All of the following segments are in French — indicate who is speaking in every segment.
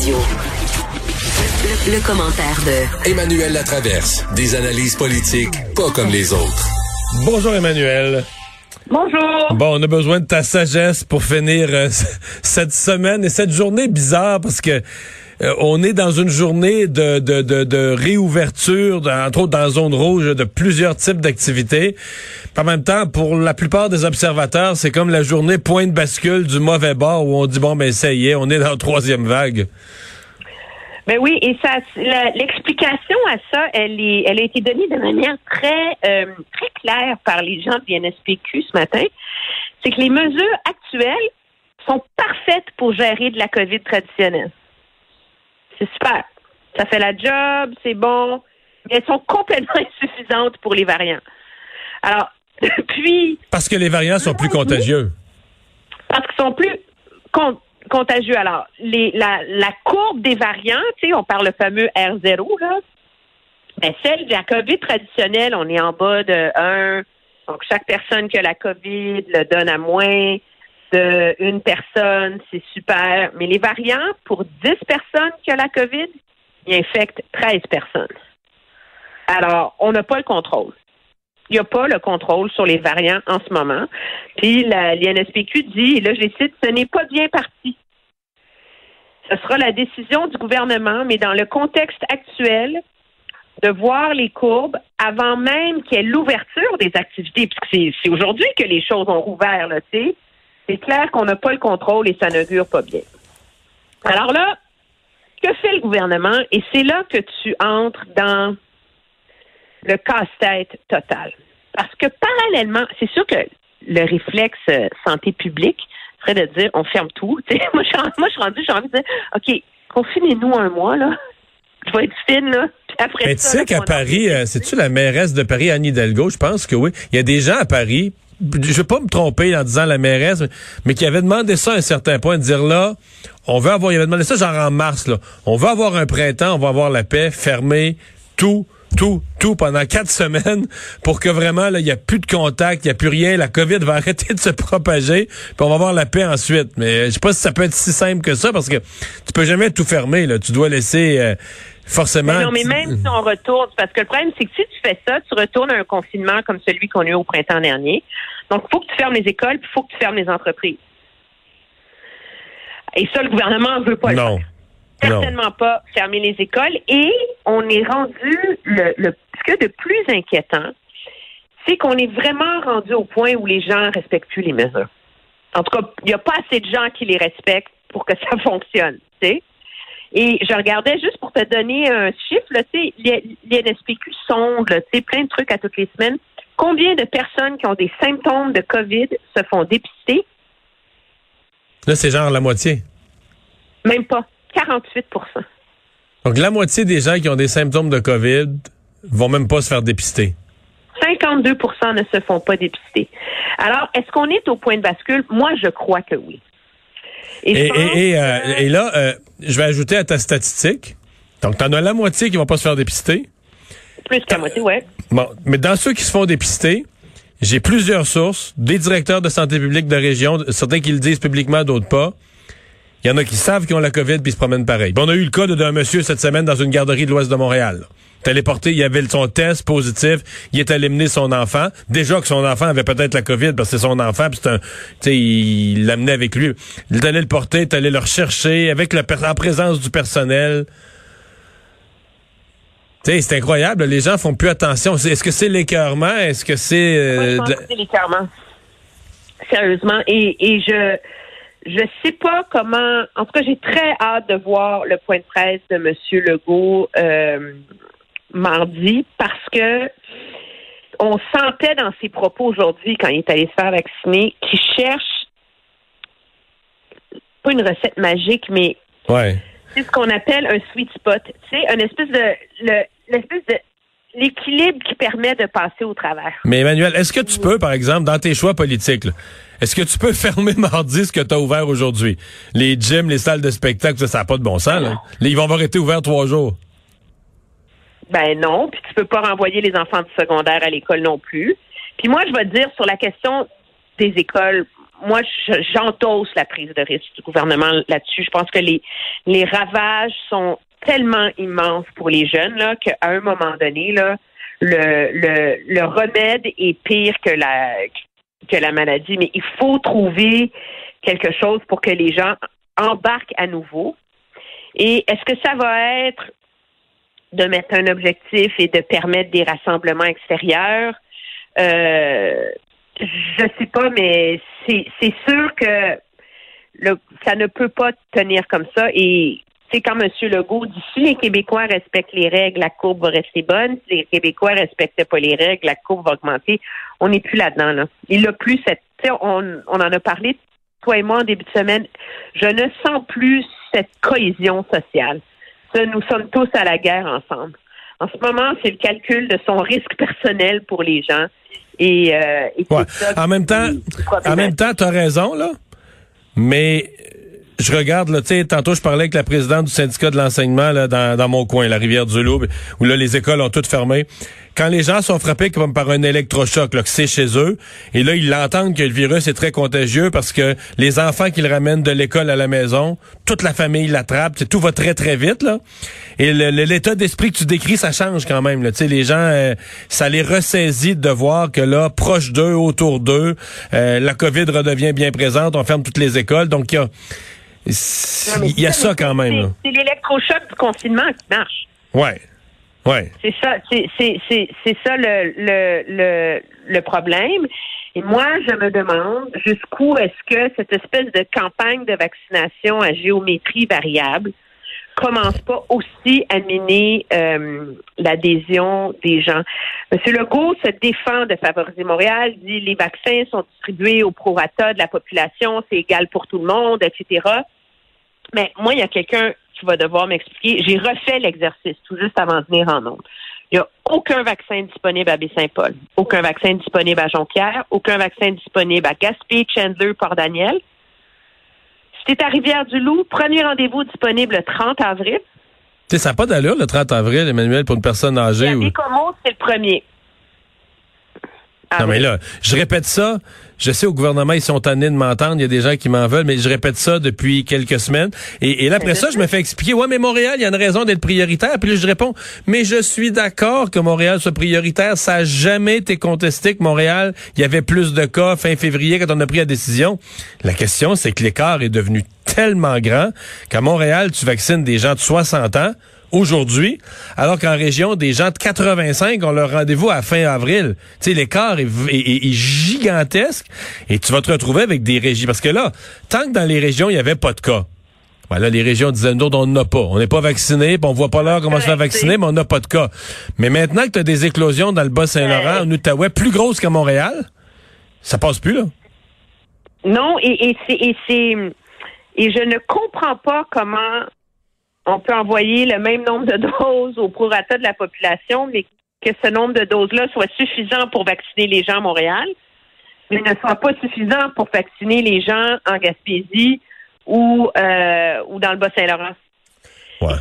Speaker 1: Radio. Le, le commentaire de
Speaker 2: Emmanuel Latraverse. Des analyses politiques pas comme les autres.
Speaker 3: Bonjour Emmanuel.
Speaker 4: Bonjour.
Speaker 3: Bon, on a besoin de ta sagesse pour finir euh, cette semaine et cette journée bizarre parce que euh, on est dans une journée de, réouverture, entre autres dans la zone rouge, de plusieurs types d'activités. En même temps, pour la plupart des observateurs, c'est comme la journée point de bascule du mauvais bord où on dit bon ben ça y est, on est dans la troisième vague.
Speaker 4: Ben oui, et ça, l'explication à ça, elle est, elle a été donnée de manière très, euh, très claire par les gens de l'NSPQ ce matin. C'est que les mesures actuelles sont parfaites pour gérer de la COVID traditionnelle. C'est super. Ça fait la job, c'est bon, mais elles sont complètement insuffisantes pour les variants. Alors, depuis
Speaker 3: Parce que les variants sont plus contagieux.
Speaker 4: parce qu'ils sont plus con- contagieux. Alors, les, la, la courbe des variants, tu sais, on parle le fameux R0, là. Ben, celle de la COVID traditionnelle, on est en bas de 1. Donc, chaque personne qui a la COVID le donne à moins une personne, c'est super. Mais les variants, pour 10 personnes qui ont la COVID, ils infectent 13 personnes. Alors, on n'a pas le contrôle. Il n'y a pas le contrôle sur les variants en ce moment. Puis l'INSPQ dit, et là je les cite, ce n'est pas bien parti. Ce sera la décision du gouvernement, mais dans le contexte actuel, de voir les courbes avant même qu'il y ait l'ouverture des activités, puisque c'est aujourd'hui que les choses ont rouvert, là, tu sais. C'est clair qu'on n'a pas le contrôle et ça n'augure pas bien. Alors là, que fait le gouvernement? Et c'est là que tu entres dans le casse-tête total. Parce que parallèlement, c'est sûr que le réflexe euh, santé publique serait de dire on ferme tout. Moi, je suis ren- moi, je suis rendue, j'ai envie de dire OK, confinez-nous un mois, là. Je vais être fine, là. Après
Speaker 3: Mais tu sais qu'à Paris, euh, c'est-tu la mairesse de Paris, Anne Hidalgo? Je pense que oui. Il y a des gens à Paris, je veux pas me tromper en disant la mairesse, mais, qui avaient demandé ça à un certain point, de dire là, on veut avoir, il avait demandé ça genre en mars, là. On veut avoir un printemps, on va avoir la paix, fermer tout, tout, tout pendant quatre semaines pour que vraiment, là, il n'y a plus de contact, il n'y a plus rien, la COVID va arrêter de se propager, puis on va avoir la paix ensuite. Mais je sais pas si ça peut être si simple que ça, parce que tu peux jamais tout fermer, là. Tu dois laisser, euh, forcément...
Speaker 4: Mais non, mais même si on retourne, parce que le problème, c'est que si tu fais ça, tu retournes à un confinement comme celui qu'on a eu au printemps dernier. Donc, il faut que tu fermes les écoles, puis il faut que tu fermes les entreprises. Et ça, le gouvernement ne veut pas le
Speaker 3: Non.
Speaker 4: faire.
Speaker 3: Non.
Speaker 4: Certainement pas fermer les écoles. Et on est rendu, le, le, ce a de plus inquiétant, c'est qu'on est vraiment rendu au point où les gens respectent plus les mesures. En tout cas, il n'y a pas assez de gens qui les respectent pour que ça fonctionne, tu sais. Et je regardais juste pour te donner un chiffre, là, tu sais, l'I- l'INSPQ sonde, là, tu sais, plein de trucs à toutes les semaines. Combien de personnes qui ont des symptômes de COVID se font dépister?
Speaker 3: Là, c'est genre la moitié.
Speaker 4: Même pas. 48%
Speaker 3: Donc, la moitié des gens qui ont des symptômes de COVID vont même pas se faire dépister.
Speaker 4: 52% ne se font pas dépister. Alors, est-ce qu'on est au point de bascule? Moi, je crois que oui.
Speaker 3: Et,
Speaker 4: je pense
Speaker 3: et, et, euh, et là, euh, je vais ajouter à ta statistique. Donc, t'en as la moitié qui vont pas se faire dépister.
Speaker 4: plus que la moitié, ouais.
Speaker 3: Bon, mais dans ceux qui se font dépister, j'ai plusieurs sources, des directeurs de santé publique de région, certains qui le disent publiquement, d'autres pas. Il y en a qui savent qu'ils ont la COVID puis ils se promènent pareil. Puis on a eu le cas d'un monsieur cette semaine dans une garderie de l'ouest de Montréal. Là. Il avait son test positif, il est allé mener son enfant. Déjà que son enfant avait peut-être la COVID parce que c'est son enfant, puis c'est un, tu sais, il l'amenait avec lui. Il est allé le porter, il est allé le rechercher avec per- en présence du personnel. Tu sais, c'est incroyable. Les gens font plus attention. Est-ce que c'est l'écœurement? Est-ce que c'est... euh, la-
Speaker 4: c'est l'écœurement. Sérieusement. Et, et je je sais pas comment. En tout cas, j'ai très hâte de voir le point de presse de M. Legault euh, mardi parce que on sentait dans ses propos aujourd'hui, quand il est allé se faire vacciner, qu'il cherche pas une recette magique, mais
Speaker 3: Ouais.
Speaker 4: c'est ce qu'on appelle un sweet spot. C'est un espèce de le, l'espèce de l'équilibre qui permet de passer au travers.
Speaker 3: Mais Emmanuel, est-ce que tu peux, par exemple, dans tes choix politiques, est-ce que tu peux fermer mardi ce que tu as ouvert aujourd'hui? Les gyms, les salles de spectacle, ça n'a pas de bon sens. Là. Ils vont avoir été ouverts trois jours.
Speaker 4: Ben non, puis tu peux pas renvoyer les enfants du secondaire à l'école non plus. Puis moi, je vais te dire sur la question des écoles, moi, j'endosse la prise de risque du gouvernement là-dessus. Je pense que les, les ravages sont tellement immenses pour les jeunes là qu'à un moment donné, là, le, le, le remède est pire que la que la maladie. Mais il faut trouver quelque chose pour que les gens embarquent à nouveau. Et est-ce que ça va être de mettre un objectif et de permettre des rassemblements extérieurs? Euh, je sais pas, mais c'est sûr que le, ça ne peut pas tenir comme ça. Et c'est quand M. Legault dit si les Québécois respectent les règles, la courbe va rester bonne. Si les Québécois respectent pas les règles, la courbe va augmenter. On n'est plus là-dedans. Là. Il n'a plus cette. On, on en a parlé, toi et moi, en début de semaine. Je ne sens plus cette cohésion sociale. Nous sommes tous à la guerre ensemble. En ce moment, c'est le calcul de son risque personnel pour les gens. Et, euh,
Speaker 3: en même temps, en même temps, tu as raison, là. Mais je regarde, là, tu sais, tantôt je parlais avec la présidente du syndicat de l'enseignement là, dans, dans mon coin, la rivière du Loup, où là, les écoles ont toutes fermé. Quand les gens sont frappés comme par un électrochoc, là, que c'est chez eux, et là, ils l'entendent que le virus est très contagieux parce que les enfants qu'ils ramènent de l'école à la maison, toute la famille l'attrape, tout va très, très vite, là. Et l'état d'esprit que tu décris, ça change quand même, là. Tu sais, les gens, euh, ça les ressaisit de voir que là, proche d'eux, autour d'eux, euh, la COVID redevient bien présente, on ferme toutes les écoles, donc il y a il y a ça quand même.
Speaker 4: C'est l'électrochoc du confinement qui marche.
Speaker 3: Ouais.
Speaker 4: C'est ça, c'est ça le, le, le, le problème. Et moi, je me demande jusqu'où est-ce que cette espèce de campagne de vaccination à géométrie variable commence pas aussi à miner euh, l'adhésion des gens. Monsieur Legault se défend de favoriser Montréal, dit les vaccins sont distribués au prorata de la population, c'est égal pour tout le monde, etc. Mais moi, il y a quelqu'un qui va devoir m'expliquer. J'ai refait l'exercice tout juste avant de venir en nombre. Il n'y a aucun vaccin disponible à Baie-Saint-Paul, aucun vaccin disponible à Jonquière, aucun vaccin disponible à Gaspé, Chandler, Port-Daniel. C'est à Rivière-du-Loup, premier rendez-vous disponible le 30 avril.
Speaker 3: Tu sais, ça n'a pas d'allure le 30 avril, Emmanuel, pour une personne âgée.
Speaker 4: ou... c'est le premier.
Speaker 3: Non, mais là, je répète ça. Je sais au gouvernement, ils sont tannés de m'entendre. Il y a des gens qui m'en veulent, mais je répète ça depuis quelques semaines. Et, et là, après ça, je me fais expliquer, ouais, mais Montréal, il y a une raison d'être prioritaire. Puis là, je réponds, mais je suis d'accord que Montréal soit prioritaire. Ça n'a jamais été contesté que Montréal, il y avait plus de cas fin février quand on a pris la décision. La question, c'est que l'écart est devenu tellement grand qu'à Montréal, tu vaccines des gens de 60 ans aujourd'hui, alors qu'en région, des gens de 85 ont leur rendez-vous à fin avril. Tu sais, l'écart est, gigantesque et tu vas te retrouver avec des régions. Parce que là, tant que dans les régions, il n'y avait pas de cas, voilà, les régions disaient, nous on n'en a pas. On n'est pas vacciné, on voit pas l'heure comment se faire vacciner, mais on n'a pas de cas. Mais maintenant que tu as des éclosions dans le Bas-Saint-Laurent, en Outaouais, plus grosses qu'à Montréal, ça passe plus, là.
Speaker 4: Non, et, et c'est... Et je ne comprends pas comment on peut envoyer le même nombre de doses au prorata de la population, mais que ce nombre de doses-là soit suffisant pour vacciner les gens à Montréal, mais ne soit pas suffisant pour vacciner les gens en Gaspésie ou, euh, ou dans le Bas-Saint-Laurent.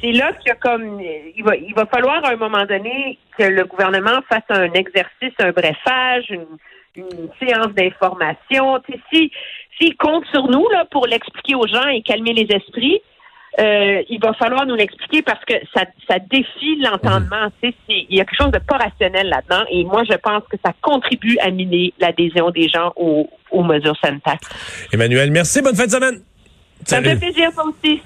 Speaker 4: C'est là qu'il y a comme il va, il va falloir à un moment donné que le gouvernement fasse un exercice, un brefage, une, une séance d'information. Si s'il compte sur nous là pour l'expliquer aux gens et calmer les esprits, euh, il va falloir nous l'expliquer parce que ça, ça défie l'entendement. Mhm. Il y a quelque chose de pas rationnel là-dedans et moi, je pense que ça contribue à miner l'adhésion des gens aux, aux mesures sanitaires.
Speaker 3: Emmanuel, merci. Bonne fin de semaine.
Speaker 4: Ça me fait plaisir, toi aussi.